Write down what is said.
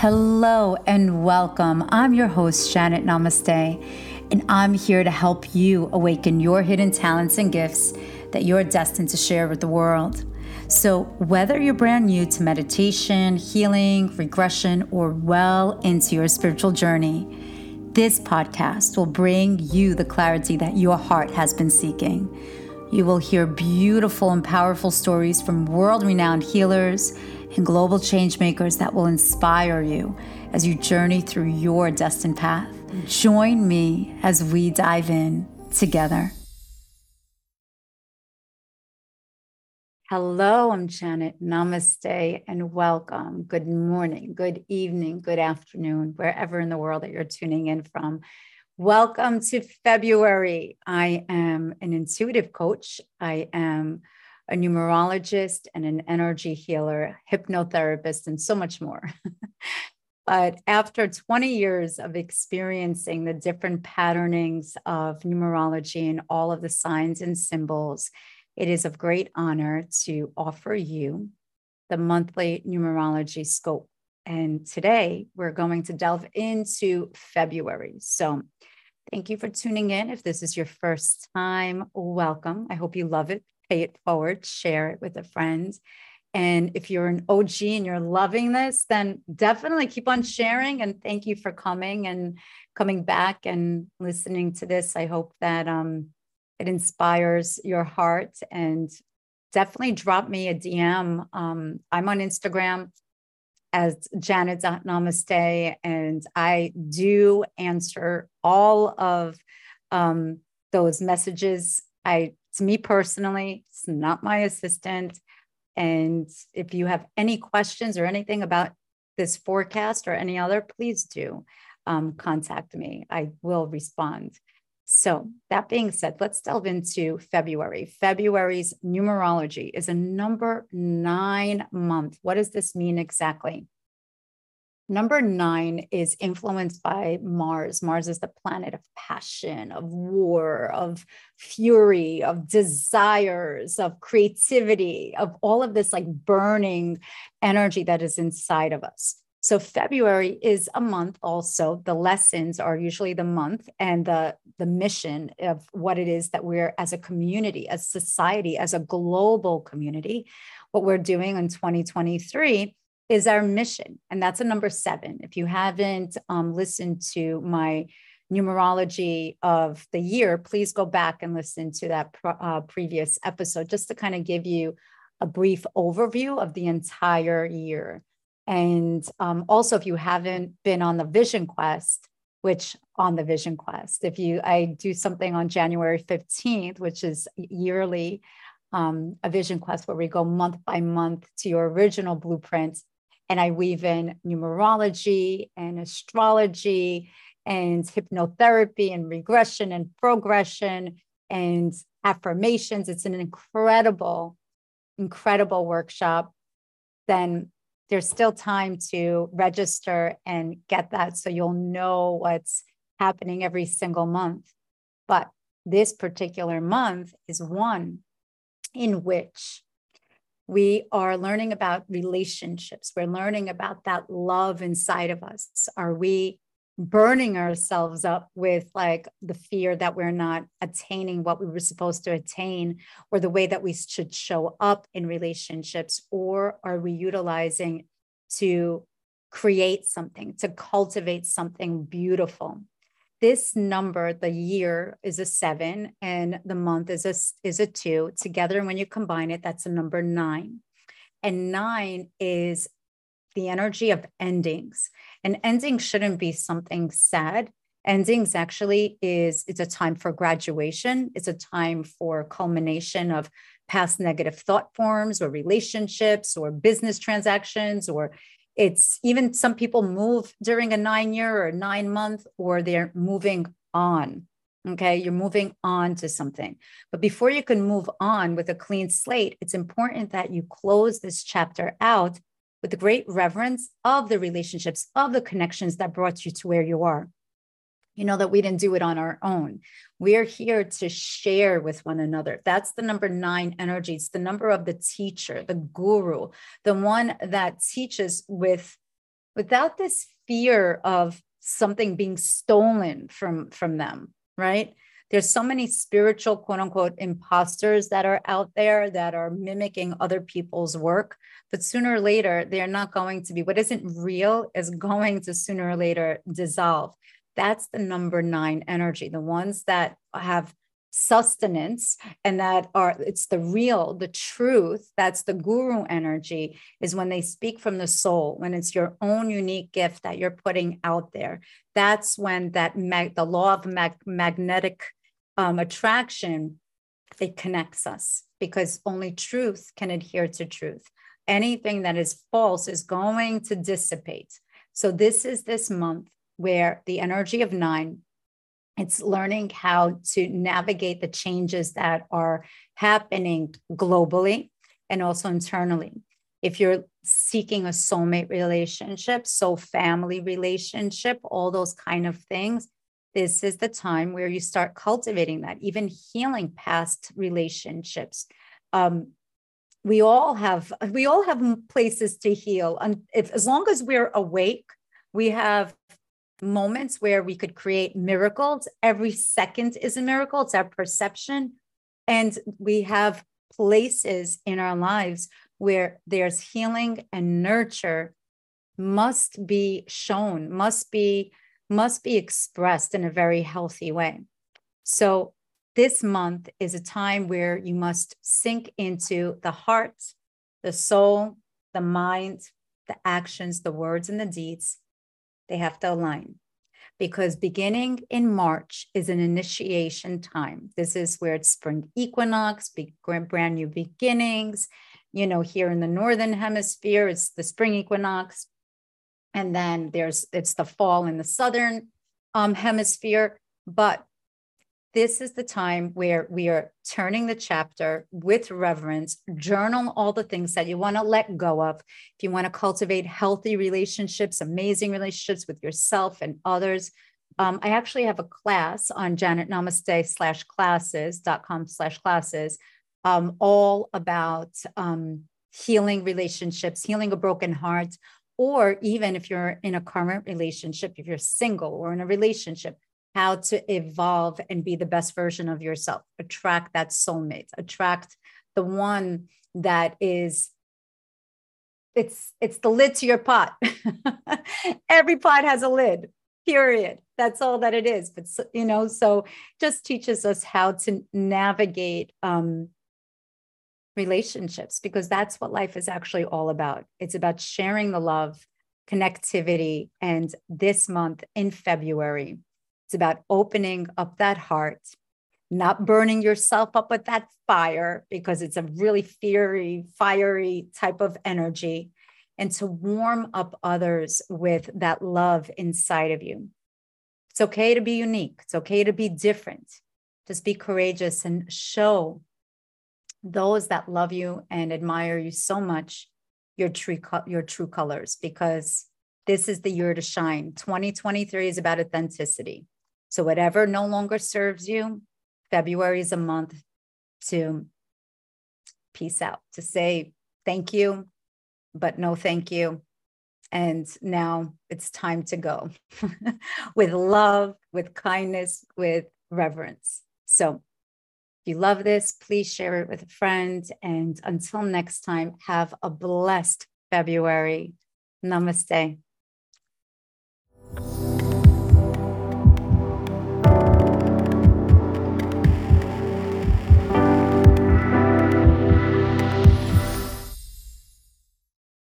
Hello and welcome. I'm your host, Janet Namaste, and I'm here to help you awaken your hidden talents and gifts that you're destined to share with the world. So, whether you're brand new to meditation, healing, regression, or well into your spiritual journey, this podcast will bring you the clarity that your heart has been seeking. You will hear beautiful and powerful stories from world renowned healers and global changemakers that will inspire you as you journey through your destined path. Join me as we dive in together. Hello, I'm Janet. Namaste and welcome. Good morning, good evening, good afternoon, wherever in the world that you're tuning in from. Welcome to February. I am an intuitive coach. I am a numerologist and an energy healer, hypnotherapist, and so much more. but after 20 years of experiencing the different patternings of numerology and all of the signs and symbols, it is of great honor to offer you the monthly numerology scope. And today we're going to delve into February. So, thank you for tuning in. If this is your first time, welcome. I hope you love it pay it forward, share it with a friend. And if you're an OG and you're loving this, then definitely keep on sharing. And thank you for coming and coming back and listening to this. I hope that um, it inspires your heart and definitely drop me a DM. Um, I'm on Instagram as Janet Namaste, and I do answer all of um, those messages. I it's me personally, it's not my assistant. And if you have any questions or anything about this forecast or any other, please do um, contact me. I will respond. So, that being said, let's delve into February. February's numerology is a number nine month. What does this mean exactly? Number nine is influenced by Mars. Mars is the planet of passion, of war, of fury, of desires, of creativity, of all of this like burning energy that is inside of us. So February is a month also. The lessons are usually the month and the, the mission of what it is that we're as a community, as society, as a global community, what we're doing in 2023 is our mission. And that's a number seven. If you haven't um, listened to my numerology of the year, please go back and listen to that uh, previous episode just to kind of give you a brief overview of the entire year. And um, also, if you haven't been on the Vision Quest, which on the Vision Quest, if you, I do something on January 15th, which is yearly, um, a Vision Quest where we go month by month to your original blueprint and I weave in numerology and astrology and hypnotherapy and regression and progression and affirmations. It's an incredible, incredible workshop. Then there's still time to register and get that so you'll know what's happening every single month. But this particular month is one in which we are learning about relationships. We're learning about that love inside of us. Are we burning ourselves up with like the fear that we're not attaining what we were supposed to attain or the way that we should show up in relationships? Or are we utilizing to create something, to cultivate something beautiful? This number the year is a seven and the month is a is a two. Together and when you combine it that's a number nine. And nine is the energy of endings. And ending shouldn't be something sad. Endings actually is it's a time for graduation. It's a time for culmination of past negative thought forms or relationships or business transactions or it's even some people move during a nine year or nine month, or they're moving on. Okay, you're moving on to something. But before you can move on with a clean slate, it's important that you close this chapter out with the great reverence of the relationships, of the connections that brought you to where you are you know that we didn't do it on our own. We're here to share with one another. That's the number nine energy. It's the number of the teacher the guru the one that teaches with without this fear of something being stolen from from them right? There's so many spiritual quote unquote imposters that are out there that are mimicking other people's work but sooner or later they're not going to be. What isn't real is going to sooner or later dissolve that's the number 9 energy the ones that have sustenance and that are it's the real the truth that's the guru energy is when they speak from the soul when it's your own unique gift that you're putting out there. That's when that mag, the law of mag, magnetic um, attraction it connects us because only truth can adhere to truth. Anything that is false is going to dissipate. So this is this month where the energy of nine it's learning how to navigate the changes that are happening globally and also internally. If you're seeking a soulmate relationship, so family relationship, all those kind of things, this is the time where you start cultivating that, even healing past relationships. Um, we all have we all have places to heal, and if as long as we're awake, we have moments where we could create miracles. Every second is a miracle, it's our perception. And we have places in our lives where there's healing and nurture must be shown, must be must be expressed in a very healthy way. So this month is a time where you must sink into the heart, the soul, the mind, the actions, the words, and the deeds they have to align because beginning in March is an initiation time. This is where it's spring equinox, big, brand new beginnings. You know, here in the northern hemisphere, it's the spring equinox, and then there's it's the fall in the southern um, hemisphere. But this is the time where we are turning the chapter with reverence, journal all the things that you want to let go of. If you want to cultivate healthy relationships, amazing relationships with yourself and others, um, I actually have a class on Janet Namaste slash classes.com slash classes, um, all about um, healing relationships, healing a broken heart, or even if you're in a current relationship, if you're single or in a relationship, how to evolve and be the best version of yourself, attract that soulmate, attract the one that is it's it's the lid to your pot. Every pot has a lid. Period. That's all that it is. But you know, so just teaches us how to navigate um, relationships because that's what life is actually all about. It's about sharing the love, connectivity, and this month in February, it's about opening up that heart, not burning yourself up with that fire because it's a really fiery, fiery type of energy, and to warm up others with that love inside of you. It's okay to be unique, it's okay to be different. Just be courageous and show those that love you and admire you so much your true your true colors because this is the year to shine 2023 is about authenticity so, whatever no longer serves you, February is a month to peace out, to say thank you, but no thank you. And now it's time to go with love, with kindness, with reverence. So, if you love this, please share it with a friend. And until next time, have a blessed February. Namaste.